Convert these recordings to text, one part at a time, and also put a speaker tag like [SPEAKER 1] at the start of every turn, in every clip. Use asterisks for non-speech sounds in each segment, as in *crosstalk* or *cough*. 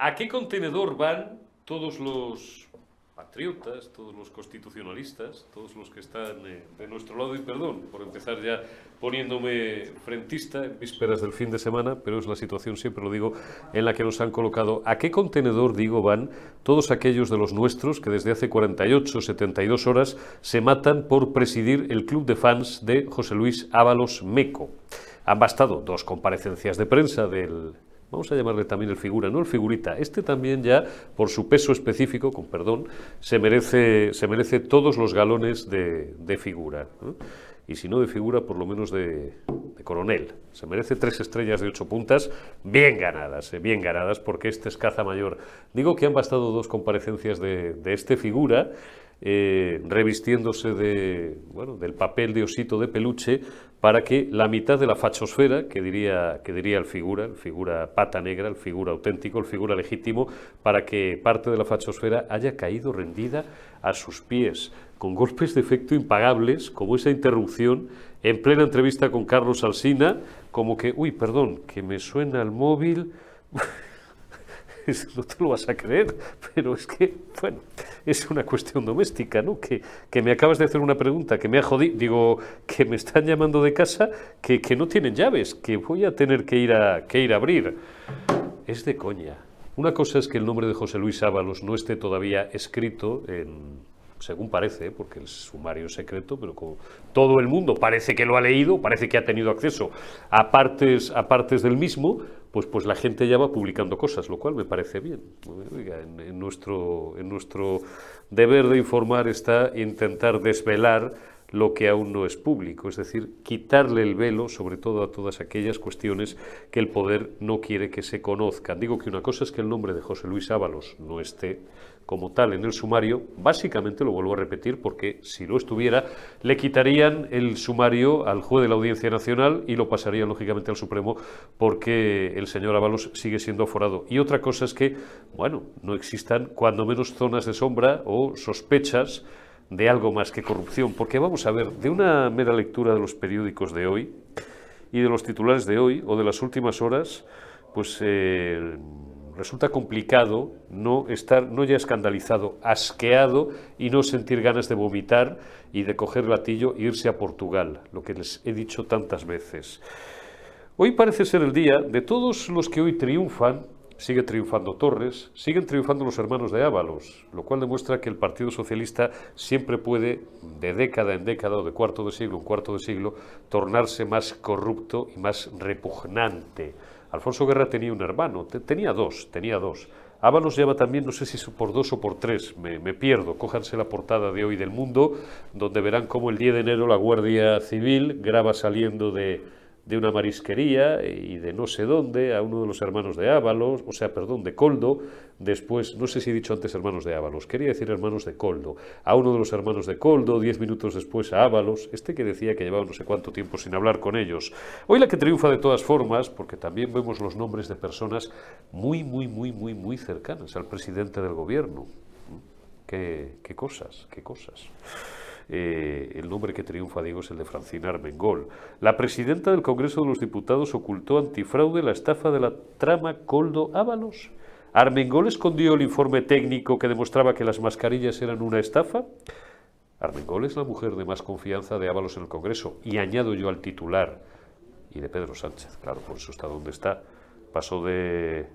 [SPEAKER 1] ¿A qué contenedor van todos los patriotas, todos los constitucionalistas, todos los que están eh, de nuestro lado, y perdón por empezar ya poniéndome frentista en vísperas del fin de semana, pero es la situación, siempre lo digo, en la que nos han colocado. ¿A qué contenedor, digo, van todos aquellos de los nuestros que desde hace 48, 72 horas se matan por presidir el club de fans de José Luis Ábalos Meco? Han bastado dos comparecencias de prensa del vamos a llamarle también el figura, no el figurita, este también ya, por su peso específico, con perdón, se merece, se merece todos los galones de, figura. Y si no de figura, por lo menos de, coronel. Se merece tres estrellas de ocho puntas, bien ganadas, eh, bien ganadas, porque este es caza mayor. Digo que han bastado dos comparecencias de, este figura, eh, revistiéndose de, bueno, del papel de osito de peluche para que la mitad de la fachosfera, que diría, que diría el figura, el figura pata negra, el figura auténtico, el figura legítimo, para que parte de la fachosfera haya caído rendida a sus pies, con golpes de efecto impagables, como esa interrupción en plena entrevista con Carlos Alsina, como que, uy, perdón, que me suena el móvil. *laughs* *laughs* no te lo vas a creer, pero es que, bueno, es una cuestión doméstica, ¿no? Que, que me acabas de hacer una pregunta que me ha jodido, digo, que me están llamando de casa, que, que no tienen llaves, que voy a tener que ir a, que ir a abrir. Es de coña. Una cosa es que el nombre de José Luis Ábalos no esté todavía escrito en, según parece, porque el sumario es secreto, pero como todo el mundo parece que lo ha leído, parece que ha tenido acceso a partes, a partes del mismo, pues, pues la gente ya va publicando cosas, lo cual me parece bien. en, nuestro, en nuestro deber de informar está intentar desvelar lo que aún no es público, es decir, quitarle el velo sobre todo a todas aquellas cuestiones que el poder no quiere que se conozcan. Digo que una cosa es que el nombre de José Luis Ábalos no esté como tal en el sumario, básicamente lo vuelvo a repetir porque si lo estuviera, le quitarían el sumario al juez de la Audiencia Nacional y lo pasarían lógicamente al Supremo porque el señor Ábalos sigue siendo aforado. Y otra cosa es que, bueno, no existan cuando menos zonas de sombra o sospechas de algo más que corrupción, porque vamos a ver, de una mera lectura de los periódicos de hoy y de los titulares de hoy o de las últimas horas, pues eh, resulta complicado no estar, no ya escandalizado, asqueado y no sentir ganas de vomitar y de coger gatillo e irse a Portugal, lo que les he dicho tantas veces. Hoy parece ser el día de todos los que hoy triunfan, sigue triunfando Torres, siguen triunfando los hermanos de Ábalos, lo cual demuestra que el Partido Socialista siempre puede, de década en década o de cuarto de siglo en cuarto de siglo, tornarse más corrupto y más repugnante Alfonso Guerra tenía un hermano, tenía dos, tenía dos. Ábalos lleva también, no sé si por dos o por tres, me, me, pierdo. Cójanse la portada de hoy del Mundo, donde verán cómo el 10 de enero la Guardia Civil graba saliendo de, de una marisquería y de no sé dónde, a uno de los hermanos de Ábalos, o sea, perdón, de Coldo, después, no sé si he dicho antes hermanos de Ábalos, quería decir hermanos de Coldo, a uno de los hermanos de Coldo, diez minutos después a Ábalos, este que decía que llevaba no sé cuánto tiempo sin hablar con ellos. Hoy la que triunfa de todas formas, porque también vemos los nombres de personas muy, muy, muy, muy, muy cercanas al presidente del gobierno. Qué, qué cosas, qué cosas. Eh, el nombre que triunfa, digo, es el de Francina Armengol. La presidenta del Congreso de los Diputados ocultó antifraude la estafa de la trama Coldo Ábalos. ¿Armengol escondió el informe técnico que demostraba que las mascarillas eran una estafa? Armengol es la mujer de más confianza de Ábalos en el Congreso. Y añado yo al titular, y de Pedro Sánchez, claro, por eso está donde está. Pasó de,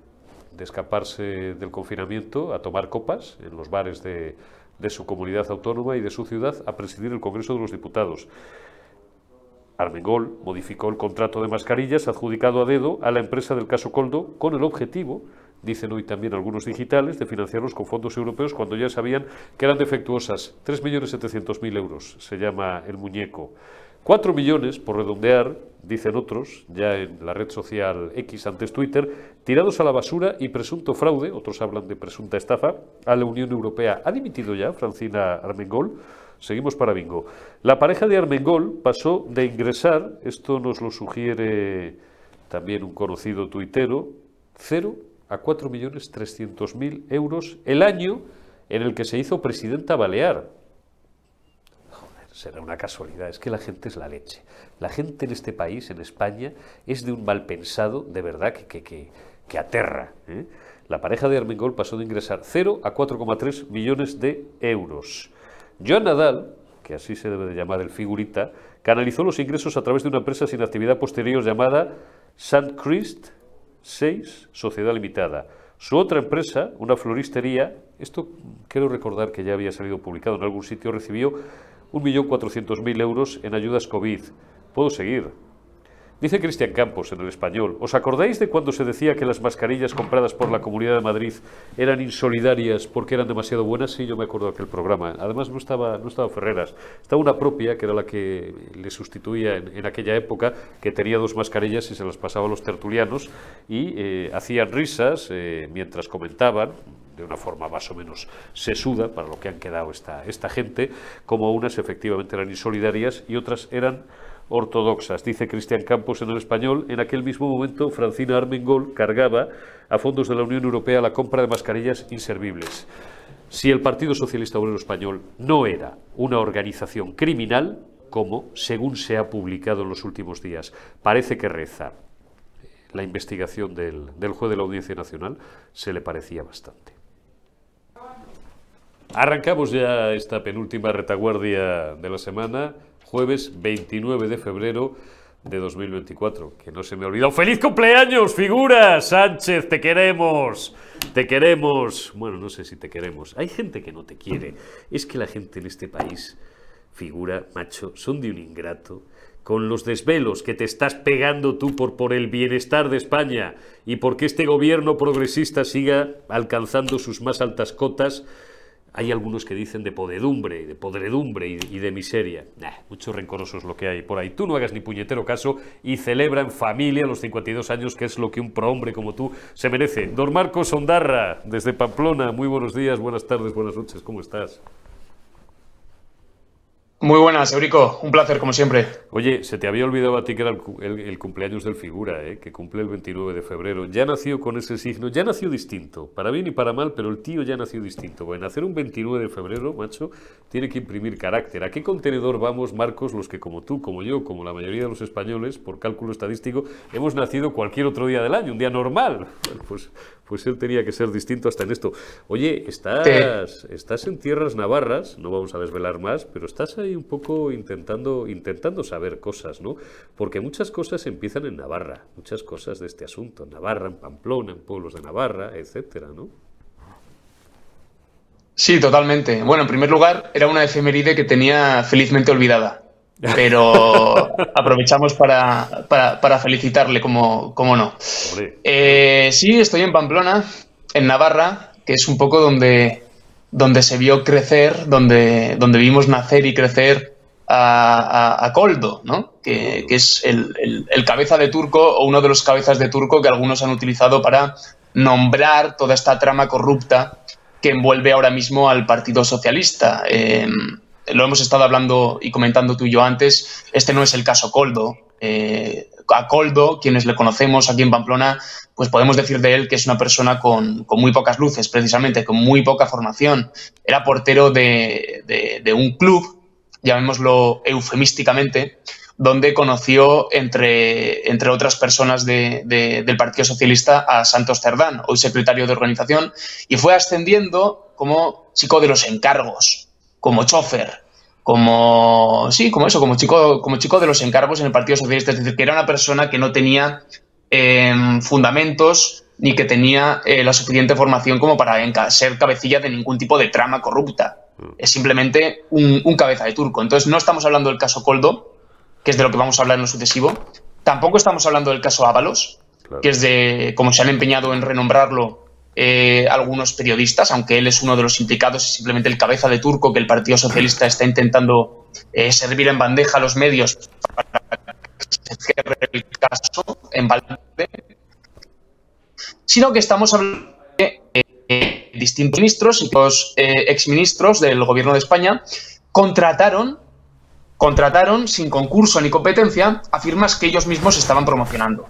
[SPEAKER 1] de escaparse del confinamiento a tomar copas en los bares de, de su comunidad autónoma y de su ciudad a presidir el Congreso de los Diputados. Armengol modificó el contrato de mascarillas adjudicado a dedo a la empresa del caso Coldo con el objetivo, dicen hoy también algunos digitales, de financiarlos con fondos europeos cuando ya sabían que eran defectuosas. 3.700.000 euros se llama el muñeco. 4 millones, por redondear, dicen otros, ya en la red social X, antes Twitter, tirados a la basura y presunto fraude, otros hablan de presunta estafa, a la Unión Europea. ¿Ha dimitido ya Francina Armengol? Seguimos para bingo. La pareja de Armengol pasó de ingresar, esto nos lo sugiere también un conocido tuitero, 0 a 4.300.000 euros el año en el que se hizo presidenta balear será una casualidad, es que la gente es la leche. La gente en este país, en España, es de un mal pensado, de verdad, que, que, que aterra. ¿eh? La pareja de Armengol pasó de ingresar 0 a 4,3 millones de euros. Joan Nadal, que así se debe de llamar el figurita, canalizó los ingresos a través de una empresa sin actividad posterior llamada St. Christ 6 Sociedad Limitada. Su otra empresa, una floristería, esto quiero recordar que ya había salido publicado en algún sitio, recibió 1.400.000 euros en ayudas COVID. Puedo seguir. Dice Cristian Campos en el español, ¿os acordáis de cuando se decía que las mascarillas compradas por la Comunidad de Madrid eran insolidarias porque eran demasiado buenas? Sí, yo me acuerdo de aquel programa. Además no estaba, no estaba Ferreras, estaba una propia, que era la que le sustituía en, aquella época, que tenía dos mascarillas y se las pasaba a los tertulianos y eh, hacían risas eh, mientras comentaban, de una forma más o menos sesuda, para lo que han quedado esta, esta gente, como unas efectivamente eran insolidarias y otras eran ortodoxas. Dice Cristian Campos en el español, en aquel mismo momento Francina Armengol cargaba a fondos de la Unión Europea la compra de mascarillas inservibles. Si el Partido Socialista Obrero Español no era una organización criminal, como, según se ha publicado en los últimos días, parece que reza la investigación del, del juez de la Audiencia Nacional, se le parecía bastante. Arrancamos ya esta penúltima retaguardia de la semana jueves 29 de febrero de 2024. Que no se me ha. ¡Feliz cumpleaños, figura! Sánchez, te queremos. Te queremos. Bueno, no sé si te queremos. Hay gente que no te quiere. Es que la gente en este país, figura, macho, son de un ingrato. Con los desvelos que te estás pegando tú por, por el bienestar de España y porque este gobierno progresista siga alcanzando sus más altas cotas hay algunos que dicen de podedumbre, de podredumbre y, de miseria. muchos rencorosos lo que hay por ahí. Tú no hagas ni puñetero caso y celebra en familia los 52 años, que es lo que un prohombre como tú se merece. Don Marcos Ondarra, desde Pamplona, muy buenos días, buenas tardes, buenas noches, ¿cómo estás?
[SPEAKER 2] Muy buenas, Eurico. Un placer, como siempre.
[SPEAKER 1] Oye, se te había olvidado a ti que era el, cumpleaños del figura, ¿eh? que cumple el 29 de febrero. Ya nació con ese signo, ya nació distinto, para bien y para mal, pero el tío ya nació distinto. Bueno, nacer un 29 de febrero, macho, tiene que imprimir carácter. ¿A qué contenedor vamos, Marcos, los que como tú, como yo, como la mayoría de los españoles, por cálculo estadístico, hemos nacido cualquier otro día del año, un día normal? *laughs* pues pues él tenía que ser distinto hasta en esto. Oye, estás, estás en tierras navarras, no vamos a desvelar más, pero estás ahí un poco intentando, intentando saber cosas, ¿no? Porque muchas cosas empiezan en Navarra, muchas cosas de este asunto, en Navarra, en Pamplona, en pueblos de Navarra, etcétera, ¿no?
[SPEAKER 2] Sí, totalmente. Bueno, en primer lugar, era una efeméride que tenía felizmente olvidada pero aprovechamos para, para, felicitarle, como, como no. Eh, sí, estoy en Pamplona, en Navarra, que es un poco donde, donde se vio crecer, donde, donde vimos nacer y crecer a, Coldo, ¿no? que, es el, el, cabeza de turco o uno de los cabezas de turco que algunos han utilizado para nombrar toda esta trama corrupta que envuelve ahora mismo al Partido Socialista. Eh, lo hemos estado hablando y comentando tú y yo antes, este no es el caso Coldo. Eh, a Coldo, quienes le conocemos aquí en Pamplona, pues podemos decir de él que es una persona con, muy pocas luces, precisamente, con muy poca formación. Era portero de, un club, llamémoslo eufemísticamente, donde conoció, entre, entre otras personas del Partido Socialista, a Santos Cerdán, hoy secretario de organización, y fue ascendiendo como chico de los encargos, como chofer, como sí, como eso, como chico, como chico de los encargos en el Partido Socialista, es decir, que era una persona que no tenía em, fundamentos ni que tenía eh, la suficiente formación como para ser cabecilla de ningún tipo de trama corrupta. Es simplemente un, cabeza de turco. Entonces, no estamos hablando del caso Coldo, que es de lo que vamos a hablar en lo sucesivo. Tampoco estamos hablando del caso Ábalos, que es de, como se han empeñado en renombrarlo, eh, algunos periodistas, aunque él es uno de los implicados, es simplemente el cabeza de turco que el Partido Socialista está intentando eh, servir en bandeja a los medios para que el caso en balde, sino que estamos hablando de eh, distintos ministros y los exministros del gobierno de España contrataron contrataron sin concurso ni competencia a firmas que ellos mismos estaban promocionando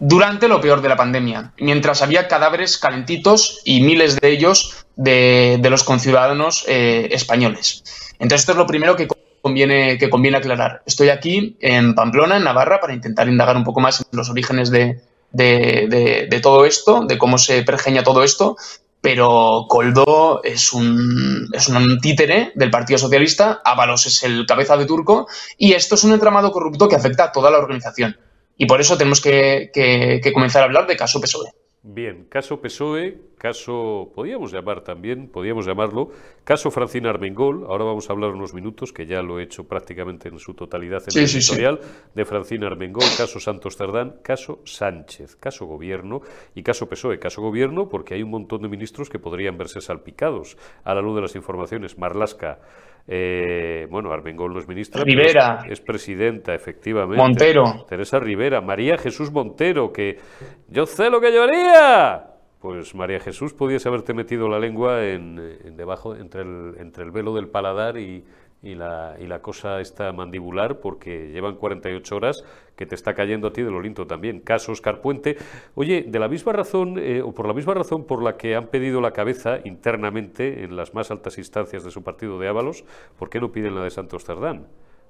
[SPEAKER 2] durante lo peor de la pandemia, mientras había cadáveres calentitos y miles de ellos de, los conciudadanos eh, españoles. Entonces, esto es lo primero que conviene, que conviene aclarar. Estoy aquí en Pamplona, en Navarra, para intentar indagar un poco más en los orígenes de, de, todo esto, de cómo se pergeña todo esto, pero Coldo es un, es un títere del Partido Socialista, Ábalos es el cabeza de turco, y esto es un entramado corrupto que afecta a toda la organización. Y por eso tenemos que, que comenzar a hablar de caso PSOE.
[SPEAKER 1] Bien, caso PSOE, caso, podríamos llamar también, podríamos llamarlo, caso Francina Armengol, ahora vamos a hablar unos minutos, que ya lo he hecho prácticamente en su totalidad en el editorial, de Francina Armengol, caso Santos Cerdán, caso Sánchez, caso Gobierno y caso PSOE. Caso Gobierno porque hay un montón de ministros que podrían verse salpicados a la luz de las informaciones. Marlasca, eh, bueno, Armengol no es ministra,
[SPEAKER 2] Rivera.
[SPEAKER 1] Es, presidenta, efectivamente.
[SPEAKER 2] Montero.
[SPEAKER 1] Teresa Rivera, María Jesús Montero, que yo sé lo que yo haría. Pues María Jesús, podías haberte metido la lengua en, en debajo, entre el, entre el velo del paladar y, y la, y la cosa está mandibular porque llevan 48 horas que te está cayendo a ti de lo lindo también. Caso Oscar Puente. Oye, de la misma razón, eh, o por la misma razón por la que han pedido la cabeza internamente en las más altas instancias de su partido de Ábalos, ¿por qué no piden la de Santos Cerdán?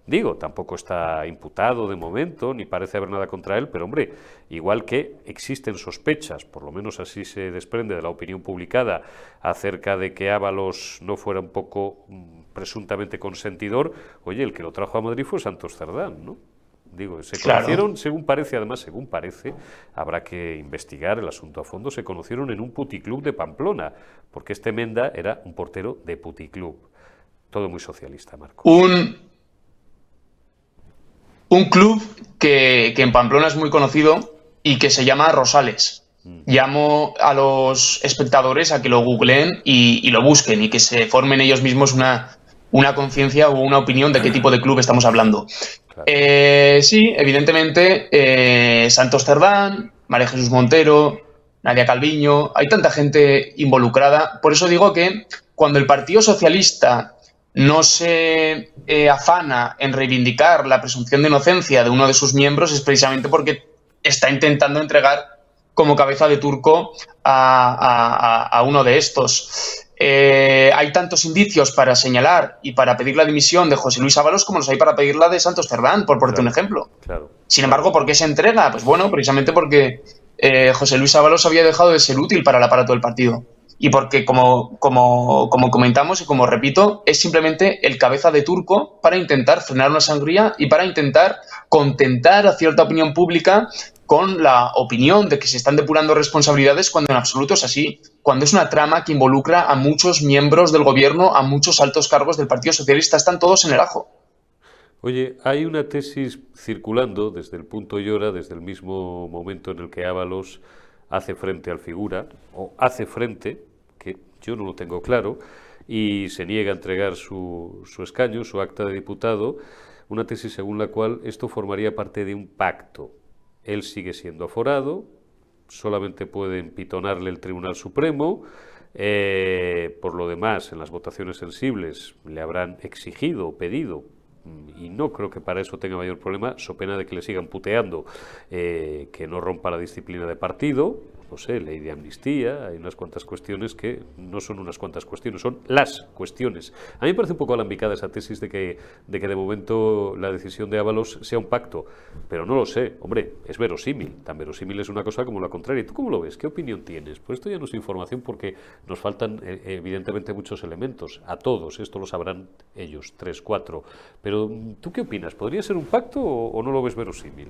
[SPEAKER 1] Digo, tampoco está imputado de momento, ni parece haber nada contra él, pero hombre, igual que existen sospechas, por lo menos así se desprende de la opinión publicada, acerca de que Ábalos no fuera un poco mm, presuntamente consentidor, oye, el que lo trajo a Madrid fue Santos Cerdán, ¿no? Digo, se conocieron, según parece, además, según parece, habrá que investigar el asunto a fondo, se conocieron en un puticlub de Pamplona, porque este Menda era un portero de puticlub. Todo muy socialista, Marco.
[SPEAKER 2] Un, un club que, en Pamplona es muy conocido y que se llama Rosales. Mm. Llamo a los espectadores a que lo googleen y, lo busquen y que se formen ellos mismos una, una conciencia o una opinión de qué tipo de club estamos hablando. Eh, sí, evidentemente, eh, Santos Cerdán, María Jesús Montero, Nadia Calviño, hay tanta gente involucrada. Por eso digo que cuando el Partido Socialista no se eh, afana en reivindicar la presunción de inocencia de uno de sus miembros es precisamente porque está intentando entregar como cabeza de turco a, uno de estos. Eh, hay tantos indicios para señalar y para pedir la dimisión de José Luis Ábalos como los hay para pedir la de Santos Cerdán, por ponerte un ejemplo. Sin embargo, ¿por qué se entrega? Pues bueno, precisamente porque eh, José Luis Ábalos había dejado de ser útil para el aparato del partido y porque, como, como, como, comentamos y como repito, es simplemente el cabeza de turco para intentar frenar una sangría y para intentar contentar a cierta opinión pública con la opinión de que se están depurando responsabilidades cuando en absoluto es así, cuando es una trama que involucra a muchos miembros del gobierno, a muchos altos cargos del Partido Socialista, están todos en el ajo.
[SPEAKER 1] Oye, hay una tesis circulando desde el punto y hora, desde el mismo momento en el que Ábalos hace frente al figura, o hace frente, yo no lo tengo claro, y se niega a entregar su, su escaño, su acta de diputado, una tesis según la cual esto formaría parte de un pacto. Él sigue siendo aforado, solamente puede empitonarle el Tribunal Supremo, eh, por lo demás, en las votaciones sensibles le habrán exigido, pedido, y no creo que para eso tenga mayor problema, so pena de que le sigan puteando, eh, que no rompa la disciplina de partido, no sé, ley de amnistía, hay unas cuantas cuestiones que no son unas cuantas cuestiones, son las cuestiones. A mí me parece un poco alambicada esa tesis de que de, que de momento la decisión de Ábalos sea un pacto, pero no lo sé. Hombre, es verosímil, tan verosímil es una cosa como la contraria. ¿Tú cómo lo ves? ¿Qué opinión tienes? Pues esto ya no es información porque nos faltan eh, evidentemente muchos elementos. A todos, esto lo sabrán ellos, tres, cuatro. Pero ¿tú qué opinas? ¿Podría ser un pacto o no lo ves verosímil?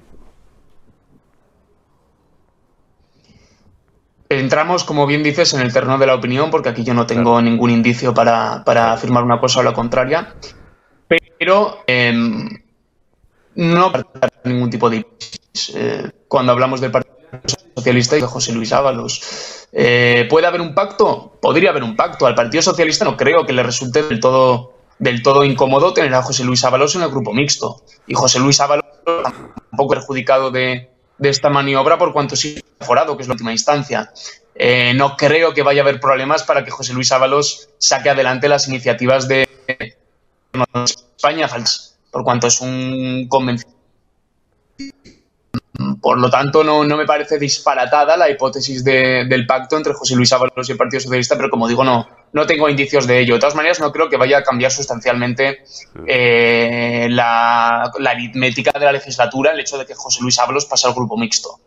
[SPEAKER 2] Entramos, como bien dices, en el terreno de la opinión, porque aquí yo no tengo ningún indicio para, afirmar una cosa o la contraria, pero em, no ningún tipo de eh, cuando hablamos del Partido Socialista y de José Luis Ábalos. Eh, ¿Puede haber un pacto? Podría haber un pacto. Al Partido Socialista no creo que le resulte del todo, del todo incómodo tener a José Luis Ábalos en el grupo mixto. Y José Luis Ábalos tampoco perjudicado de, de esta maniobra por cuanto sí forado, que es la última instancia. Eh, no creo que vaya a haber problemas para que José Luis Ábalos saque adelante las iniciativas de España, por cuanto es un convencido por lo tanto, no, me parece disparatada la hipótesis del pacto entre José Luis Ábalos y el Partido Socialista, pero como digo, no, no tengo indicios de ello. De todas maneras, no creo que vaya a cambiar sustancialmente eh, la, aritmética de la legislatura el hecho de que José Luis Ábalos pase al grupo mixto.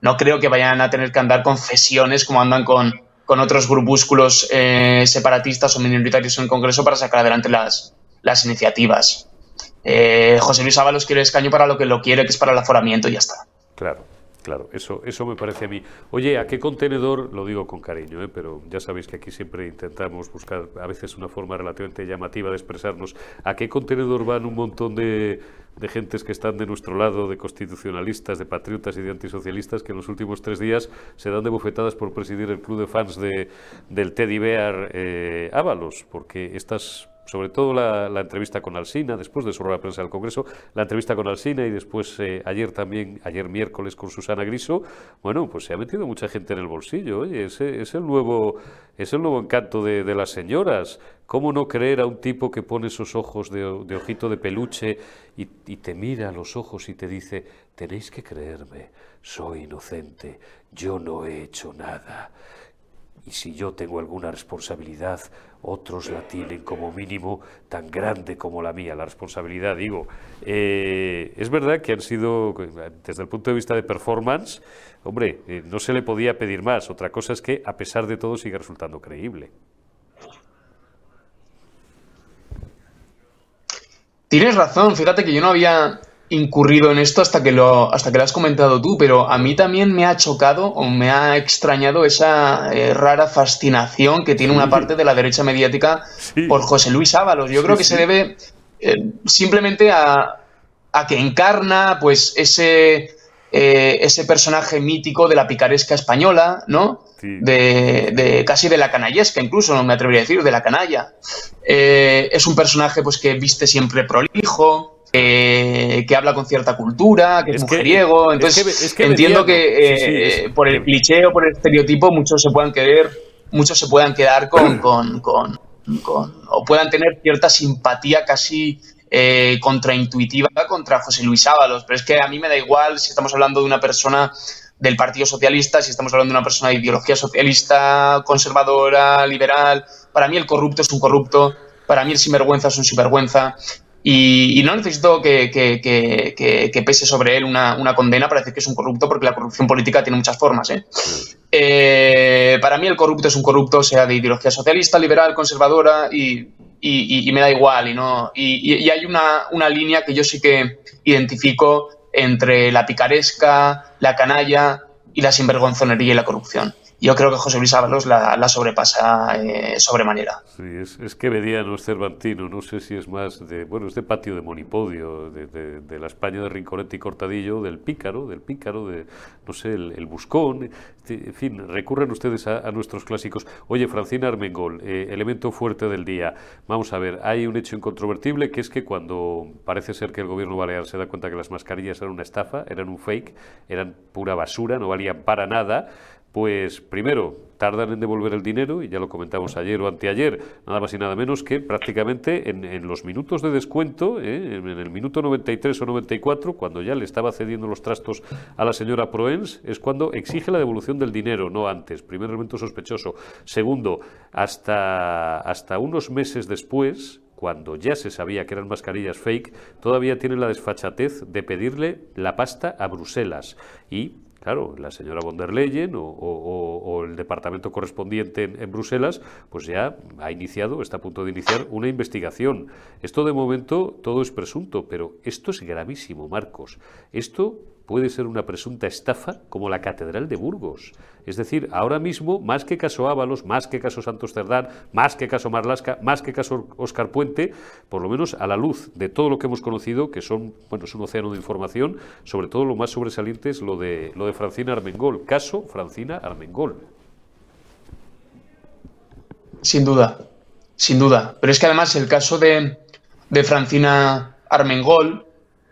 [SPEAKER 2] no creo que vayan a tener que andar con cesiones como andan con, con otros grupúsculos eh, separatistas o minoritarios en el Congreso para sacar adelante las, las iniciativas. Eh, José Luis Ábalos quiere escaño para lo que lo quiere, que es para el aforamiento y ya está.
[SPEAKER 1] Claro. Claro, eso, eso me parece a mí. Oye, ¿a qué contenedor? Lo digo con cariño, ¿eh? pero ya sabéis que aquí siempre intentamos buscar a veces una forma relativamente llamativa de expresarnos. ¿A qué contenedor van un montón de, de gentes que están de nuestro lado, de constitucionalistas, de patriotas y de antisocialistas, que en los últimos tres días se dan de bofetadas por presidir el club de fans de, del Teddy Bear eh, Ábalos? Porque estas sobre todo la, entrevista con Alsina, después de su rueda de prensa del Congreso, la entrevista con Alsina y después eh, ayer también, ayer miércoles con Susana Griso, bueno, pues se ha metido mucha gente en el bolsillo, oye, ese es el nuevo, es el nuevo encanto de, las señoras. ¿Cómo no creer a un tipo que pone esos ojos de, ojito de peluche y, y te mira a los ojos y te dice, tenéis que creerme, soy inocente, yo no he hecho nada? Y si yo tengo alguna responsabilidad, otros la tienen como mínimo tan grande como la mía. La responsabilidad, digo, eh, es verdad que han sido, desde el punto de vista de performance, hombre, eh, no se le podía pedir más. Otra cosa es que, a pesar de todo, sigue resultando creíble.
[SPEAKER 2] Tienes razón, fíjate que yo no había incurrido en esto hasta que lo hasta que lo has comentado tú, pero a mí también me ha chocado o me ha extrañado esa eh, rara fascinación que tiene una parte de la derecha mediática por José Luis Ábalos. Yo creo que se debe eh, simplemente a, a, que encarna pues ese eh, ese personaje mítico de la picaresca española, ¿no? De, de, casi de la canallesca, incluso, no me atrevería a decir, de la canalla. es un personaje pues que viste siempre prolijo, eh, que habla con cierta cultura, que es, mujeriego. Entonces, entiendo que eh, por el cliché o por el estereotipo muchos se puedan querer, muchos se puedan quedar *clears throat* con, con, con, o puedan tener cierta simpatía casi eh, contraintuitiva contra José Luis Ábalos. Pero es que a mí me da igual si estamos hablando de una persona del Partido Socialista, si estamos hablando de una persona de ideología socialista, conservadora, liberal. Para mí el corrupto es un corrupto, para mí el sinvergüenza es un sinvergüenza. Y, no necesito que, pese sobre él una, condena para decir que es un corrupto, porque la corrupción política tiene muchas formas. ¿eh? Eh, para mí el corrupto es un corrupto, sea de ideología socialista, liberal, conservadora, y, me da igual. Y, no, y, hay una, una línea que yo sí que identifico entre la picaresca, la canalla y la sinvergonzonería y la corrupción yo creo que José Luis Ábalos la, sobrepasa eh, sobremanera.
[SPEAKER 1] Sí, es, que no es cervantino, no sé si es más de, bueno, es de patio de monipodio, de, la España de Rinconete y Cortadillo, del pícaro, del pícaro, de, no sé, el, buscón, en fin, recurren ustedes a, nuestros clásicos. Oye, Francina Armengol, eh, elemento fuerte del día. Vamos a ver, hay un hecho incontrovertible que es que cuando parece ser que el gobierno balear se da cuenta que las mascarillas eran una estafa, eran un fake, eran pura basura, no valían para nada, pues primero, tardan en devolver el dinero, y ya lo comentamos ayer o anteayer, nada más y nada menos que prácticamente en, los minutos de descuento, ¿eh? en, el minuto 93 o 94, cuando ya le estaba cediendo los trastos a la señora Proens, es cuando exige la devolución del dinero, no antes. Primer elemento sospechoso. Segundo, hasta, hasta unos meses después, cuando ya se sabía que eran mascarillas fake, todavía tiene la desfachatez de pedirle la pasta a Bruselas y Claro, la señora von der Leyen o, el departamento correspondiente en, Bruselas, pues ya ha iniciado, está a punto de iniciar una investigación. Esto de momento todo es presunto, pero esto es gravísimo, Marcos. Esto puede ser una presunta estafa como la Catedral de Burgos. Es decir, ahora mismo, más que caso Ábalos, más que caso Santos Cerdán, más que caso Marlasca, más que caso Oscar Puente, por lo menos a la luz de todo lo que hemos conocido, que son, bueno, es un océano de información, sobre todo lo más sobresaliente es lo de, lo de Francina Armengol. Caso Francina Armengol.
[SPEAKER 2] Sin duda, sin duda. Pero es que además el caso de, de Francina Armengol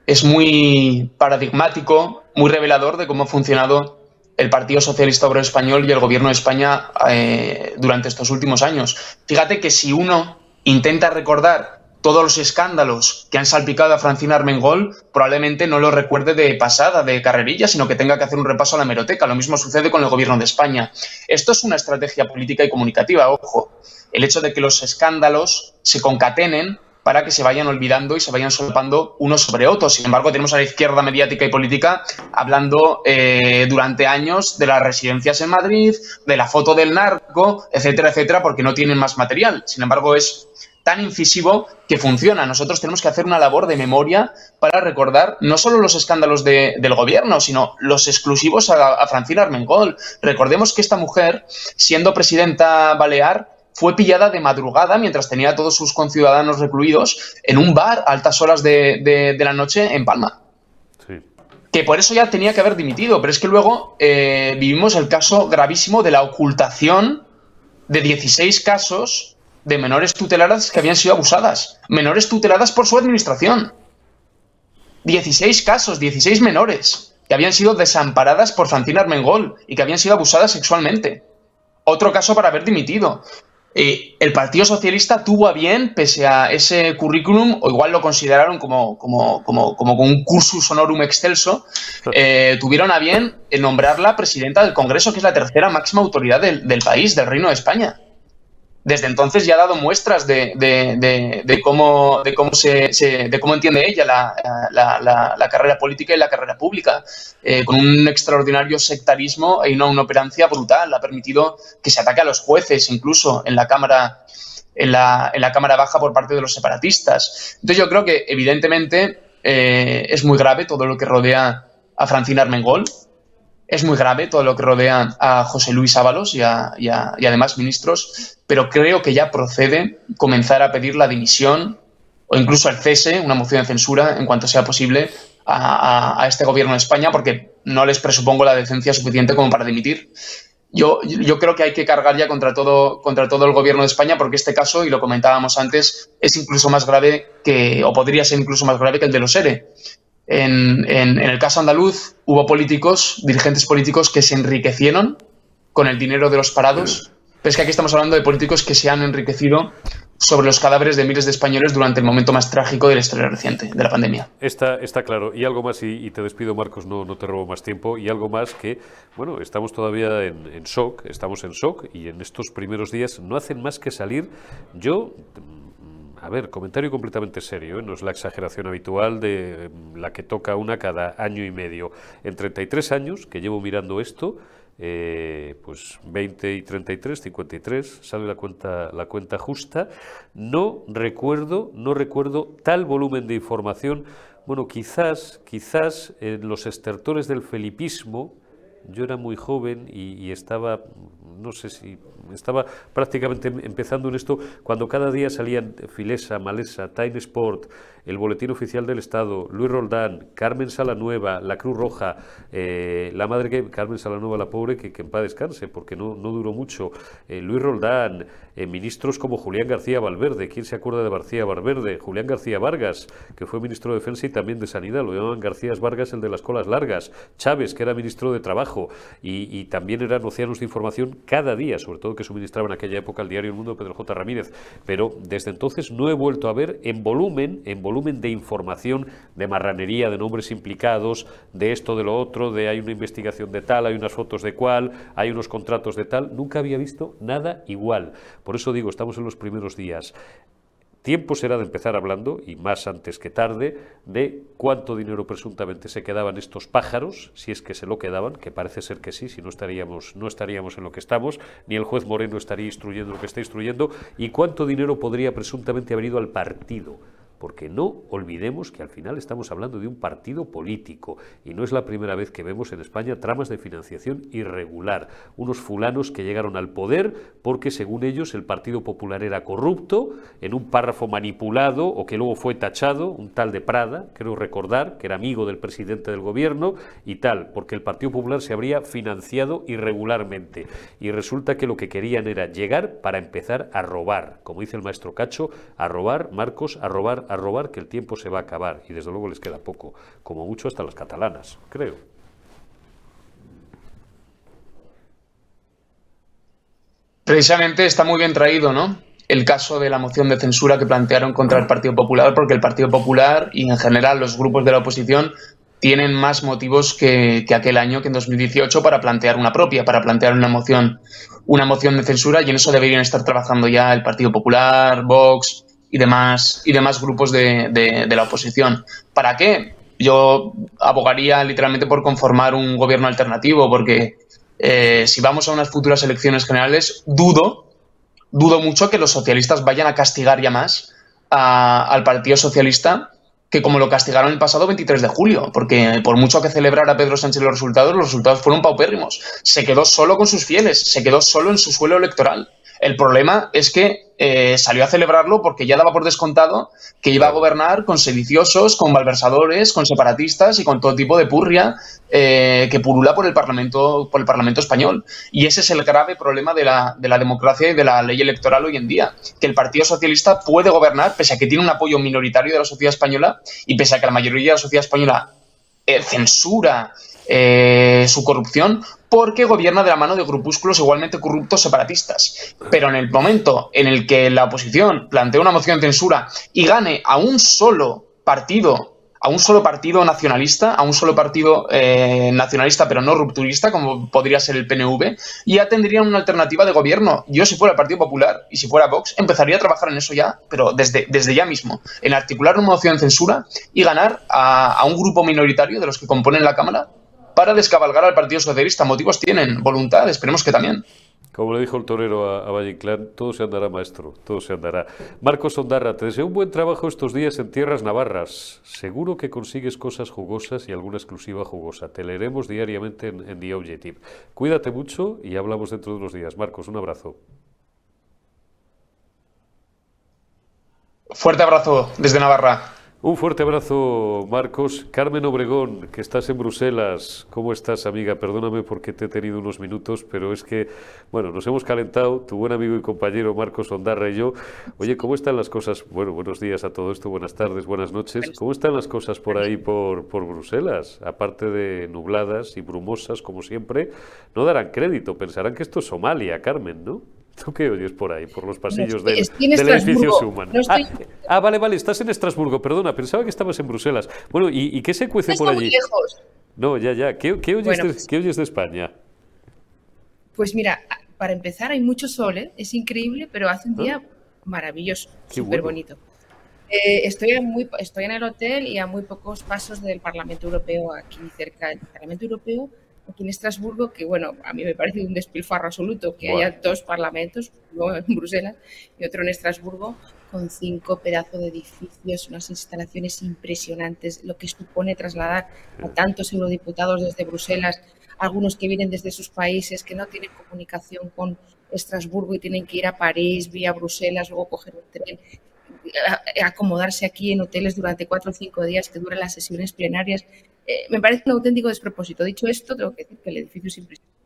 [SPEAKER 2] es muy paradigmático, muy revelador de cómo ha funcionado el Partido Socialista Obrero Español y el Gobierno de España eh, durante estos últimos años. Fíjate que si uno intenta recordar todos los escándalos que han salpicado a Francina Armengol, probablemente no lo recuerde de pasada, de carrerilla, sino que tenga que hacer un repaso a la meroteca. Lo mismo sucede con el Gobierno de España. Esto es una estrategia política y comunicativa, ojo. El hecho de que los escándalos se concatenen para que se vayan olvidando y se vayan solapando unos sobre otros. Sin embargo, tenemos a la izquierda mediática y política hablando eh, durante años de las residencias en Madrid, de la foto del narco, etcétera, etcétera, porque no tienen más material. Sin embargo, es tan incisivo que funciona. Nosotros tenemos que hacer una labor de memoria para recordar no solo los escándalos del gobierno, sino los exclusivos a, a Francina Armengol. Recordemos que esta mujer, siendo presidenta balear, fue pillada de madrugada mientras tenía a todos sus conciudadanos recluidos en un bar a altas horas de, la noche en Palma. Que por eso ya tenía que haber dimitido, pero es que luego eh, vivimos el caso gravísimo de la ocultación de 16 casos de menores tuteladas que habían sido abusadas. Menores tuteladas por su administración. 16 casos, 16 menores que habían sido desamparadas por Francina Armengol y que habían sido abusadas sexualmente. Otro caso para haber dimitido. Eh, el Partido Socialista tuvo a bien, pese a ese currículum, o igual lo consideraron como, como, como, como un cursus honorum excelso, eh, tuvieron a bien nombrarla presidenta del Congreso, que es la tercera máxima autoridad del, del país, del Reino de España desde entonces ya ha dado muestras de, cómo, de cómo, se, de cómo entiende ella la, carrera política y la carrera pública, eh, con un extraordinario sectarismo y una, una operancia brutal. Ha permitido que se ataque a los jueces, incluso en la Cámara, en la, en la Cámara Baja por parte de los separatistas. Entonces yo creo que evidentemente eh, es muy grave todo lo que rodea a Francina Armengol, es muy grave todo lo que rodea a José Luis Ábalos y, a, y, además ministros, pero creo que ya procede comenzar a pedir la dimisión o incluso el cese, una moción de censura en cuanto sea posible a, este gobierno de España, porque no les presupongo la decencia suficiente como para dimitir. Yo, yo, creo que hay que cargar ya contra todo, contra todo el gobierno de España, porque este caso, y lo comentábamos antes, es incluso más grave que, o podría ser incluso más grave que el de los ERE. En, el caso andaluz hubo políticos, dirigentes políticos que se enriquecieron con el dinero de los parados, pero es que aquí estamos hablando de políticos que se han enriquecido sobre los cadáveres de miles de españoles durante el momento más trágico de la historia reciente, de la pandemia.
[SPEAKER 1] Está, está claro. Y algo más, y, te despido Marcos, no, no te robo más tiempo, y algo más que, bueno, estamos todavía en, en shock, estamos en shock, y en estos primeros días no hacen más que salir, yo a ver, comentario completamente serio, ¿eh? no es la exageración habitual de mm, la que toca una cada año y medio. En 33 años que llevo mirando esto, eh, pues 20 y 33, 53, sale la cuenta, la cuenta justa. No recuerdo, no recuerdo tal volumen de información. Bueno, quizás, quizás en los estertores del felipismo, yo era muy joven y estaba, no sé si estaba prácticamente empezando en esto cuando cada día salían Filesa, Malesa, Time Sport, el Boletín Oficial del Estado, Luis Roldán, Carmen Salanueva, la Cruz Roja, eh, la madre que, Carmen Salanueva, la pobre, que, que en paz descanse, porque no, no duró mucho, eh, Luis Roldán, eh, ministros como Julián García Valverde, ¿quién se acuerda de García Valverde? Julián García Vargas, que fue ministro de Defensa y también de Sanidad, lo llamaban García Vargas, el de las colas largas, Chávez, que era ministro de Trabajo, y, y también eran océanos de información cada día, sobre todo que suministraba en aquella época el diario El Mundo Pedro J. Ramírez, pero desde entonces no he vuelto a ver en volumen, en volumen volumen de información, de marranería, de nombres implicados, de esto, de lo otro, de hay una investigación de tal, hay unas fotos de cual, hay unos contratos de tal. Nunca había visto nada igual. Por eso digo, estamos en los primeros días. Tiempo será de empezar hablando, y más antes que tarde, de cuánto dinero presuntamente se quedaban estos pájaros, si es que se lo quedaban, que parece ser que sí, si no estaríamos, no estaríamos en lo que estamos, ni el juez Moreno estaría instruyendo lo que está instruyendo, y cuánto dinero podría presuntamente haber ido al partido porque no olvidemos que al final estamos hablando de un partido político y no es la primera vez que vemos en España tramas de financiación irregular, unos fulanos que llegaron al poder porque según ellos el Partido Popular era corrupto, en un párrafo manipulado o que luego fue tachado, un tal de Prada, creo recordar, que era amigo del presidente del gobierno y tal, porque el Partido Popular se habría financiado irregularmente. Y resulta que lo que querían era llegar para empezar a robar, como dice el maestro Cacho, a robar, Marcos, a robar a robar que el tiempo se va a acabar y desde luego les queda poco, como mucho hasta las catalanas, creo.
[SPEAKER 2] Precisamente está muy bien traído, ¿no? El caso de la moción de censura que plantearon contra el Partido Popular, porque el Partido Popular y en general los grupos de la oposición tienen más motivos que, aquel año, que en 2018, para plantear una propia, para plantear una moción, una moción de censura, y en eso deberían estar trabajando ya el Partido Popular, Vox, y demás, y demás grupos de, de la oposición. ¿Para qué? Yo abogaría literalmente por conformar un gobierno alternativo, porque eh, si vamos a unas futuras elecciones generales, dudo, dudo mucho que los socialistas vayan a castigar ya más al Partido Socialista que como lo castigaron el pasado 23 de julio, porque por mucho que celebrara Pedro Sánchez los resultados, los resultados fueron paupérrimos. Se quedó solo con sus fieles, se quedó solo en su suelo electoral. El problema es que eh, salió a celebrarlo porque ya daba por descontado que iba a gobernar con sediciosos, con malversadores, con separatistas y con todo tipo de purria eh, que pulula por el Parlamento, por el Parlamento español. Y ese es el grave problema de la, de la democracia y de la ley electoral hoy en día, que el Partido Socialista puede gobernar pese a que tiene un apoyo minoritario de la sociedad española y pese a que la mayoría de la sociedad española eh, censura eh, su corrupción porque gobierna de la mano de grupúsculos igualmente corruptos separatistas. Pero en el momento en el que la oposición plantea una moción de censura y gane a un solo partido a un solo partido nacionalista, a un solo partido eh, nacionalista pero no rupturista, como podría ser el PNV, ya tendrían una alternativa de gobierno. Yo si fuera el Partido Popular y si fuera Vox, empezaría a trabajar en eso ya, pero desde, desde ya mismo, en articular una moción de censura y ganar a, a un grupo minoritario de los que componen la Cámara para descabalgar al Partido Socialista. Motivos tienen, voluntad, esperemos que también.
[SPEAKER 1] Como le dijo el torero a, a Valle todo se andará, maestro, todo se andará. Marcos Ondarra, te deseo un buen trabajo estos días en tierras navarras. Seguro que consigues cosas jugosas y alguna exclusiva jugosa. Te leeremos diariamente en, en The Objective. Cuídate mucho y hablamos dentro de unos días. Marcos, un abrazo.
[SPEAKER 2] Fuerte abrazo desde Navarra.
[SPEAKER 1] Un fuerte abrazo, Marcos. Carmen Obregón, que estás en Bruselas. ¿Cómo estás, amiga? Perdóname porque te he tenido unos minutos, pero es que, bueno, nos hemos calentado, tu buen amigo y compañero Marcos Ondarra y yo. Oye, ¿cómo están las cosas? Bueno, buenos días a todo esto, buenas tardes, buenas noches. ¿Cómo están las cosas por ahí, por, por Bruselas? Aparte de nubladas y brumosas, como siempre, no darán crédito, pensarán que esto es Somalia, Carmen, ¿no? ¿Tú qué oyes por ahí, por los pasillos del, del edificio Schumann? ah, ah, vale, vale, estás en Estrasburgo, perdona, pensaba que estabas en Bruselas. Bueno, ¿y, y qué se cuece por allí? Muy lejos. No, ya, ya. ¿Qué, qué, oyes, de, pues ¿qué oyes de España?
[SPEAKER 3] Pues mira, para empezar hay mucho sol, ¿eh? es increíble, pero hace un día maravilloso, súper bonito. Eh, estoy, muy, estoy en el hotel y a muy pocos pasos del Parlamento Europeo, aquí cerca del Parlamento Europeo, aquí en Estrasburgo, que bueno, a mí me parece un despilfarro absoluto que haya dos parlamentos, uno en Bruselas y otro en Estrasburgo, con cinco pedazos de edificios, unas instalaciones impresionantes, lo que supone trasladar a tantos eurodiputados desde Bruselas, algunos que vienen desde sus países, que no tienen comunicación con Estrasburgo y tienen que ir a París, vía Bruselas, luego coger un tren, acomodarse aquí en hoteles durante cuatro o cinco días que duran las sesiones plenarias. Eh, me parece un auténtico despropósito. Dicho esto, tengo que decir que el edificio es impresionante.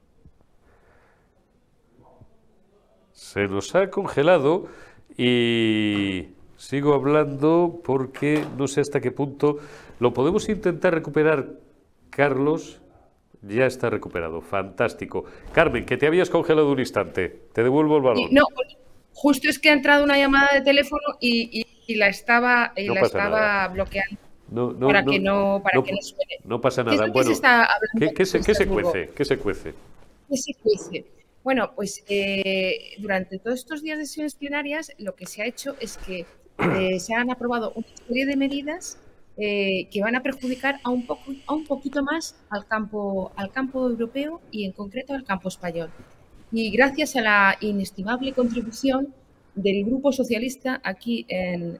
[SPEAKER 1] Se nos ha congelado y sigo hablando porque no sé hasta qué punto lo podemos intentar recuperar. Carlos ya está recuperado. Fantástico. Carmen, que te habías congelado un instante. Te devuelvo el balón.
[SPEAKER 3] No, justo es que ha entrado una llamada de teléfono y, la estaba, y la estaba bloqueando.
[SPEAKER 1] No, no,
[SPEAKER 3] para que no, para que no
[SPEAKER 1] suene. No pasa nada. Bueno, ¿qué, qué, se, ¿qué, se, cuece? ¿Qué se cuece?
[SPEAKER 3] ¿Qué se cuece? Bueno, pues eh, durante todos estos días de sesiones plenarias lo que se ha hecho es que eh, *clears throat* se han aprobado una serie de medidas eh, que van a perjudicar a un, poco, a un poquito más al campo, al campo europeo y en concreto al campo español. Y gracias a la inestimable contribución del Grupo Socialista aquí en,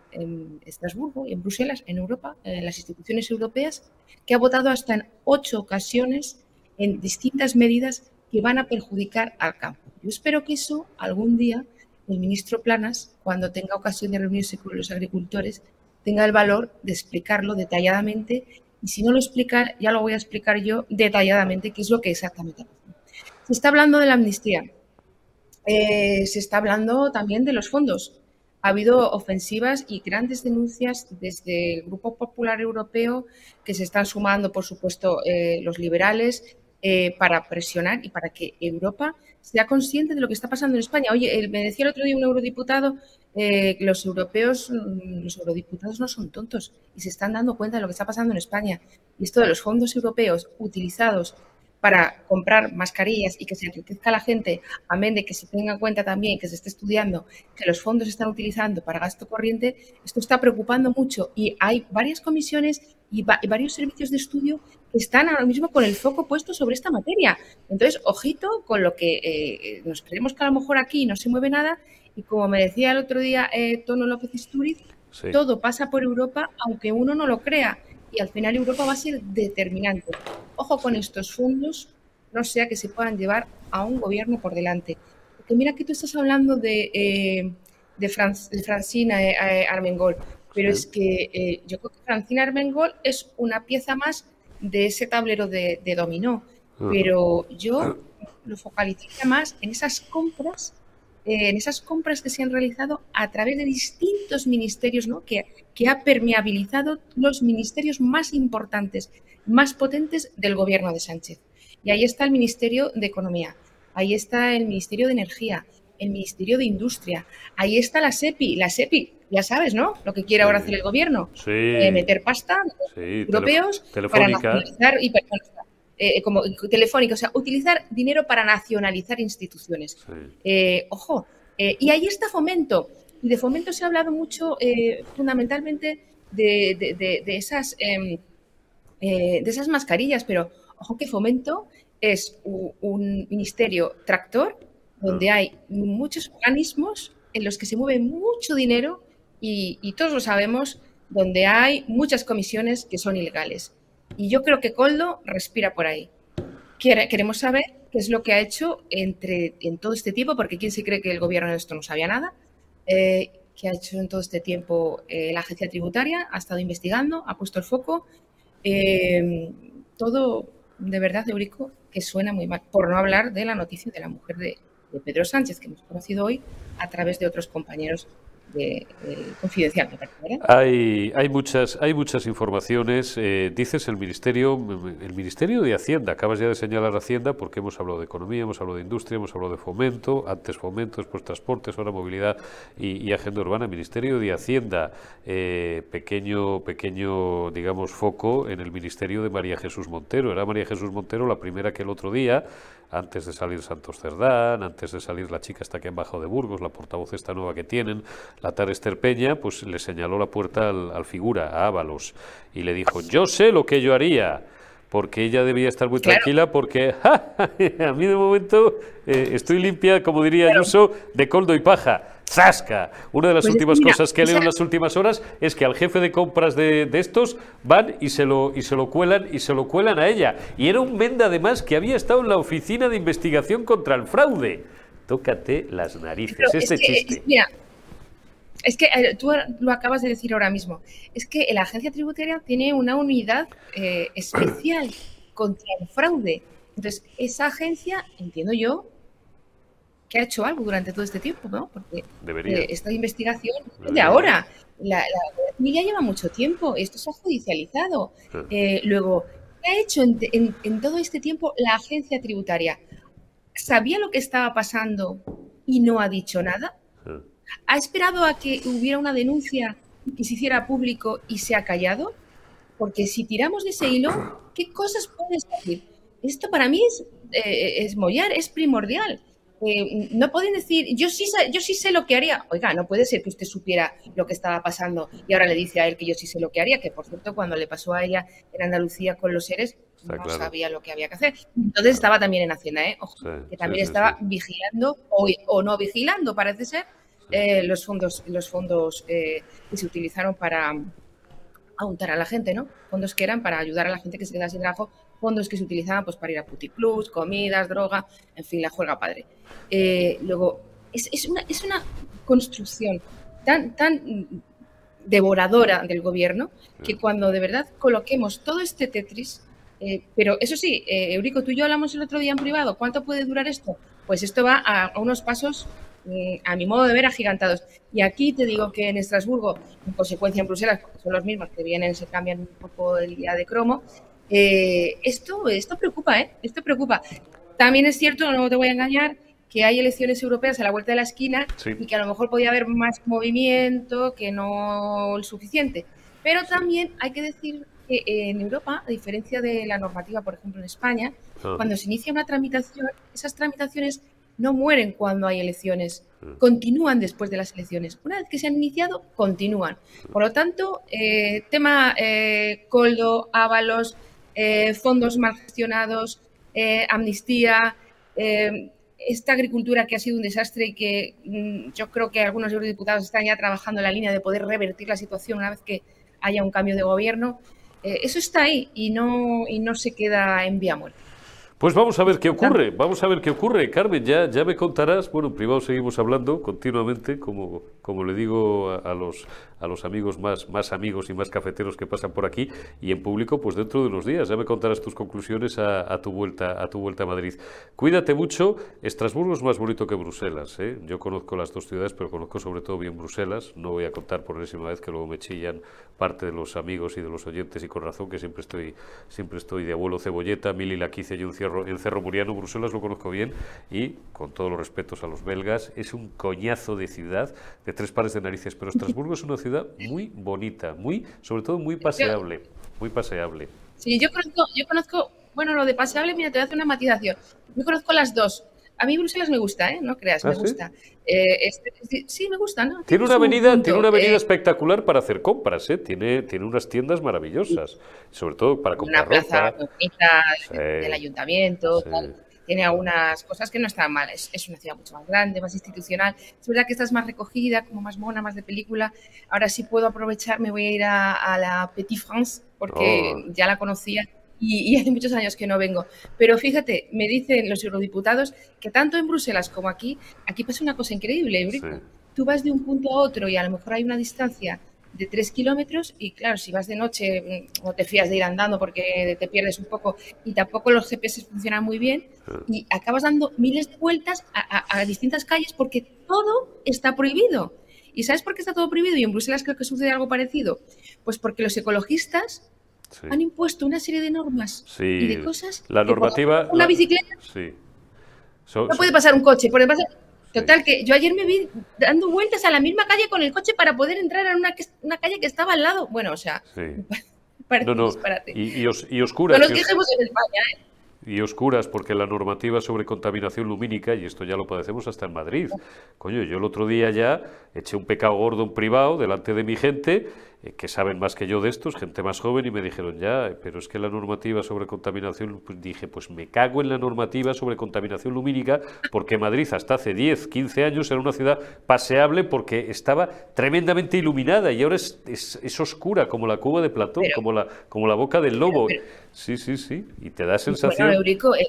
[SPEAKER 3] Estrasburgo y en Bruselas, en Europa, en las instituciones europeas, que ha votado hasta en ocho ocasiones en distintas medidas que van a perjudicar al campo. Yo espero que eso algún día el ministro Planas, cuando tenga ocasión de reunirse con los agricultores, tenga el valor de explicarlo detalladamente y si no lo explica, ya lo voy a explicar yo detalladamente qué es lo que exactamente Se está hablando de la amnistía. Eh, se está hablando también de los fondos. Ha habido ofensivas y grandes denuncias desde el Grupo Popular Europeo que se están sumando, por supuesto, eh, los liberales eh, para presionar y para que Europa sea consciente de lo que está pasando en España. Oye, me decía el otro día un eurodiputado que los europeos, mm, los eurodiputados no son tontos y se están dando cuenta de lo que está pasando en España. Y esto de los fondos europeos utilizados para comprar mascarillas y que se enriquezca la gente, amén de que se tenga en cuenta también que se esté estudiando que los fondos se están utilizando para gasto corriente, esto está preocupando mucho y hay varias comisiones y, varios servicios de estudio que están ahora mismo con el foco puesto sobre esta materia. Entonces, ojito con lo que eh, nos creemos que a lo mejor aquí no se mueve nada y como me decía el otro día eh, Tono López Isturiz, todo pasa por Europa aunque uno no lo crea y al final Europa va a ser determinante. Ojo con estos fondos, no sea que se puedan llevar a un gobierno por delante. Porque mira que tú estás hablando de, eh, de, Francina eh, Armengol, pero es que eh, yo creo que Francina Armengol es una pieza más de ese tablero de, dominó, pero yo lo focalizaría más en esas compras en esas compras que se han realizado a través de distintos ministerios, ¿no? que, que ha permeabilizado los ministerios más importantes, más potentes del gobierno de Sánchez. Y ahí está el Ministerio de Economía, ahí está el Ministerio de Energía, el Ministerio de Industria, ahí está la SEPI, la SEPI, ya sabes, ¿no? Lo que quiere ahora hacer el gobierno, eh, meter pasta europeos para nacionalizar y eh, como telefónica, o sea, utilizar dinero para nacionalizar instituciones. Eh, ojo, y ahí está fomento. Y de fomento se ha hablado mucho fundamentalmente de, esas, em, de esas mascarillas, pero ojo que fomento es un, ministerio tractor donde hay muchos organismos en los que se mueve mucho dinero y, todos lo sabemos, donde hay muchas comisiones que son ilegales. Y yo creo que Coldo respira por ahí. queremos saber qué es lo que ha hecho entre, en todo este tiempo, porque quién se cree que el gobierno de esto no sabía nada, eh, qué ha hecho en todo este tiempo eh, la agencia tributaria, ha estado investigando, ha puesto el foco. Eh, todo de verdad, Eurico, que suena muy mal, por no hablar de la noticia de la mujer de, Pedro Sánchez, que hemos conocido hoy a través de otros compañeros de, confidencial,
[SPEAKER 1] Hay, hay, muchas, hay muchas informaciones. Eh, dices el Ministerio, el Ministerio de Hacienda, acabas ya de señalar Hacienda porque hemos hablado de economía, hemos hablado de industria, hemos hablado de fomento, antes fomento, después transportes, ahora movilidad y, agenda urbana. Ministerio de Hacienda, eh, pequeño, pequeño, digamos, foco en el Ministerio de María Jesús Montero. Era María Jesús Montero la primera que el otro día antes de salir Santos Cerdán, antes de salir la chica hasta que han bajado de Burgos, la portavoz esta nueva que tienen, la tal Esther Peña, pues le señaló la puerta al, figura, a Ábalos, y le dijo, yo sé lo que yo haría porque ella debía estar muy tranquila porque *laughs* a mí de momento eh, estoy limpia, como diría Ayuso, de coldo y paja. ¡Zasca! Una de las pues últimas cosas que leo en las últimas horas es que al jefe de compras de, estos van y se, lo, y se lo cuelan y se lo cuelan a ella. Y era un Menda además que había estado en la oficina de investigación contra el fraude. Tócate las narices, este chiste.
[SPEAKER 3] mira, es que eh, tú lo acabas de decir ahora mismo. Es que la agencia tributaria tiene una unidad eh, especial contra el fraude. Entonces, esa agencia, entiendo yo, que ha hecho algo durante todo este tiempo, ¿no? Porque eh, esta investigación de ahora. La, la, ya lleva mucho tiempo, esto se ha judicializado. Eh, luego, ¿qué ha hecho en, todo este tiempo la agencia tributaria? ¿Sabía lo que estaba pasando y no ha dicho nada? ¿Ha esperado a que hubiera una denuncia que se hiciera público y se ha callado? Porque si tiramos de ese hilo, ¿qué cosas puedes decir? Esto para mí es, eh, es mollar, es primordial. Eh, no pueden decir, yo sí, sé, yo sí sé lo que haría. Oiga, no puede ser que usted supiera lo que estaba pasando y ahora le dice a él que yo sí sé lo que haría, que por cierto, cuando le pasó a ella en Andalucía con los seres, no sabía lo que había que hacer. Entonces estaba también en Hacienda, ¿eh? Ojo, que también estaba vigilando o, no vigilando, parece ser, eh, los fondos, los fondos que se utilizaron para untar a la gente, ¿no? Fondos que eran para ayudar a la gente que se quedaba sin trabajo fondos que se utilizaban pues, para ir a Plus, comidas, droga, en fin, la juega padre. Eh, luego, es, una, es una construcción tan, tan devoradora del gobierno que cuando de verdad coloquemos todo este Tetris, eh, pero eso sí, eh, Eurico, tú y yo hablamos el otro día en privado, ¿cuánto puede durar esto? Pues esto va a, unos pasos a mi modo de ver, agigantados. Y aquí te digo que en Estrasburgo, en consecuencia en Bruselas, porque son los mismos que vienen, se cambian un poco el día de cromo, eh, esto, esto preocupa, ¿eh? Esto preocupa. También es cierto, no te voy a engañar, que hay elecciones europeas a la vuelta de la esquina y que a lo mejor podía haber más movimiento que no el suficiente. Pero también hay que decir que en Europa, a diferencia de la normativa, por ejemplo, en España, ah. cuando se inicia una tramitación, esas tramitaciones no mueren cuando hay elecciones, ah. continúan después de las elecciones. Una vez que se han iniciado, continúan. Por lo tanto, eh, tema eh, coldo, ávalos, eh, fondos mal gestionados, amnistía, esta agricultura que ha sido un desastre y que mm, yo creo que algunos eurodiputados están ya trabajando en la línea de poder revertir la situación una vez que haya un cambio de gobierno, eso está ahí y no, y no se queda en vía muerta.
[SPEAKER 1] Pues vamos a ver qué ocurre, vamos a ver qué ocurre. Carmen, ya, ya me contarás, bueno, en privado seguimos hablando continuamente, como, como le digo a, los, a los amigos más, más amigos y más cafeteros que pasan por aquí, y en público, pues dentro de unos días, ya me contarás tus conclusiones a, tu, vuelta, a tu vuelta a Madrid. Cuídate mucho, Estrasburgo es más bonito que Bruselas, ¿eh? yo conozco las dos ciudades, pero conozco sobre todo bien Bruselas, no voy a contar por enésima vez que luego me chillan parte de los amigos y de los oyentes, y con razón que siempre estoy, siempre estoy de abuelo cebolleta, la quise y un cierre el Cerro Muriano, Bruselas, lo conozco bien y, con todos los respetos a los belgas, es un coñazo de ciudad de tres pares de narices, pero Estrasburgo es una ciudad muy bonita, muy, sobre todo muy paseable, muy paseable.
[SPEAKER 3] Sí, yo conozco, yo conozco, bueno, lo de paseable, mira, te voy a hacer una matización. Yo conozco las dos. A mí Bruselas me gusta, ¿eh? No creas, me ¿Ah, gusta. Eh, sí, me gusta, ¿no?
[SPEAKER 1] Tiene una avenida, tiene una avenida eh, espectacular para hacer compras, ¿eh? Tiene, tiene unas tiendas maravillosas, sobre todo para comprar
[SPEAKER 3] una plaza bonita del ayuntamiento, tiene algunas cosas que no están mal. Es, es, una ciudad mucho más grande, más institucional. Es verdad que esta es más recogida, como más mona, más de película. Ahora sí puedo aprovechar, me voy a ir a, la Petit France porque oh. ya la conocía y, hace muchos años que no vengo. Pero fíjate, me dicen los eurodiputados que tanto en Bruselas como aquí, aquí pasa una cosa increíble, Eurico. Tú vas de un punto a otro y a lo mejor hay una distancia de tres kilómetros y claro, si vas de noche mm, no te fías de ir andando porque te pierdes un poco y tampoco los GPS funcionan muy bien y acabas dando miles de vueltas a, a distintas calles porque todo está prohibido. ¿Y sabes por qué está todo prohibido? Y en Bruselas creo que sucede algo parecido. Pues porque los ecologistas han impuesto una serie de normas y de cosas.
[SPEAKER 1] La normativa.
[SPEAKER 3] Una bicicleta. Sí. no puede pasar un coche. Por total, que yo ayer me vi dando vueltas a la misma calle con el coche para poder entrar a una, una calle que estaba al lado. Bueno, o sea. Sí. *laughs*
[SPEAKER 1] no, no. Y, y, os, y oscuras.
[SPEAKER 3] No nos quejemos en España, ¿eh?
[SPEAKER 1] y oscuras, porque la normativa sobre contaminación lumínica, y esto ya lo padecemos hasta en Madrid. Coño, yo el otro día ya eché un pecado gordo en privado delante de mi gente eh, que saben más que yo de estos, gente más joven, y me dijeron, ya, pero es que la normativa sobre contaminación, pues dije, pues me cago en la normativa sobre contaminación lumínica, porque Madrid hasta hace 10, 15 años era una ciudad paseable porque estaba tremendamente iluminada y ahora es, es, oscura, como la cuba de Platón, como, la, como la boca del lobo. sí, sí, sí, y te da sensación...
[SPEAKER 3] Bueno, Eurico, eh,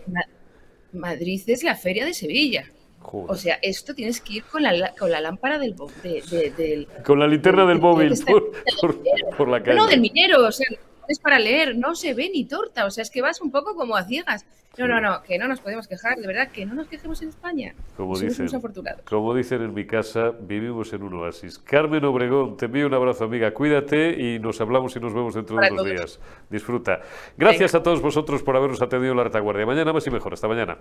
[SPEAKER 3] Madrid es la feria de Sevilla. O sea, esto tienes que ir con la, con la lámpara del, del...
[SPEAKER 1] Con la linterna del móvil por, la calle.
[SPEAKER 3] No, del minero, o sea, es para leer, no se ve ni torta, o sea, es que vas un poco como a ciegas. No, no, no, que no nos podemos quejar, de verdad, que no nos quejemos en España.
[SPEAKER 1] Como dicen, como dicen en mi casa, vivimos en un oasis. Carmen Obregón, te envío un abrazo, amiga, cuídate y nos hablamos y nos vemos dentro de unos días. Disfruta. Gracias a todos vosotros por habernos atendido la retaguardia. Mañana más y mejor. Hasta mañana.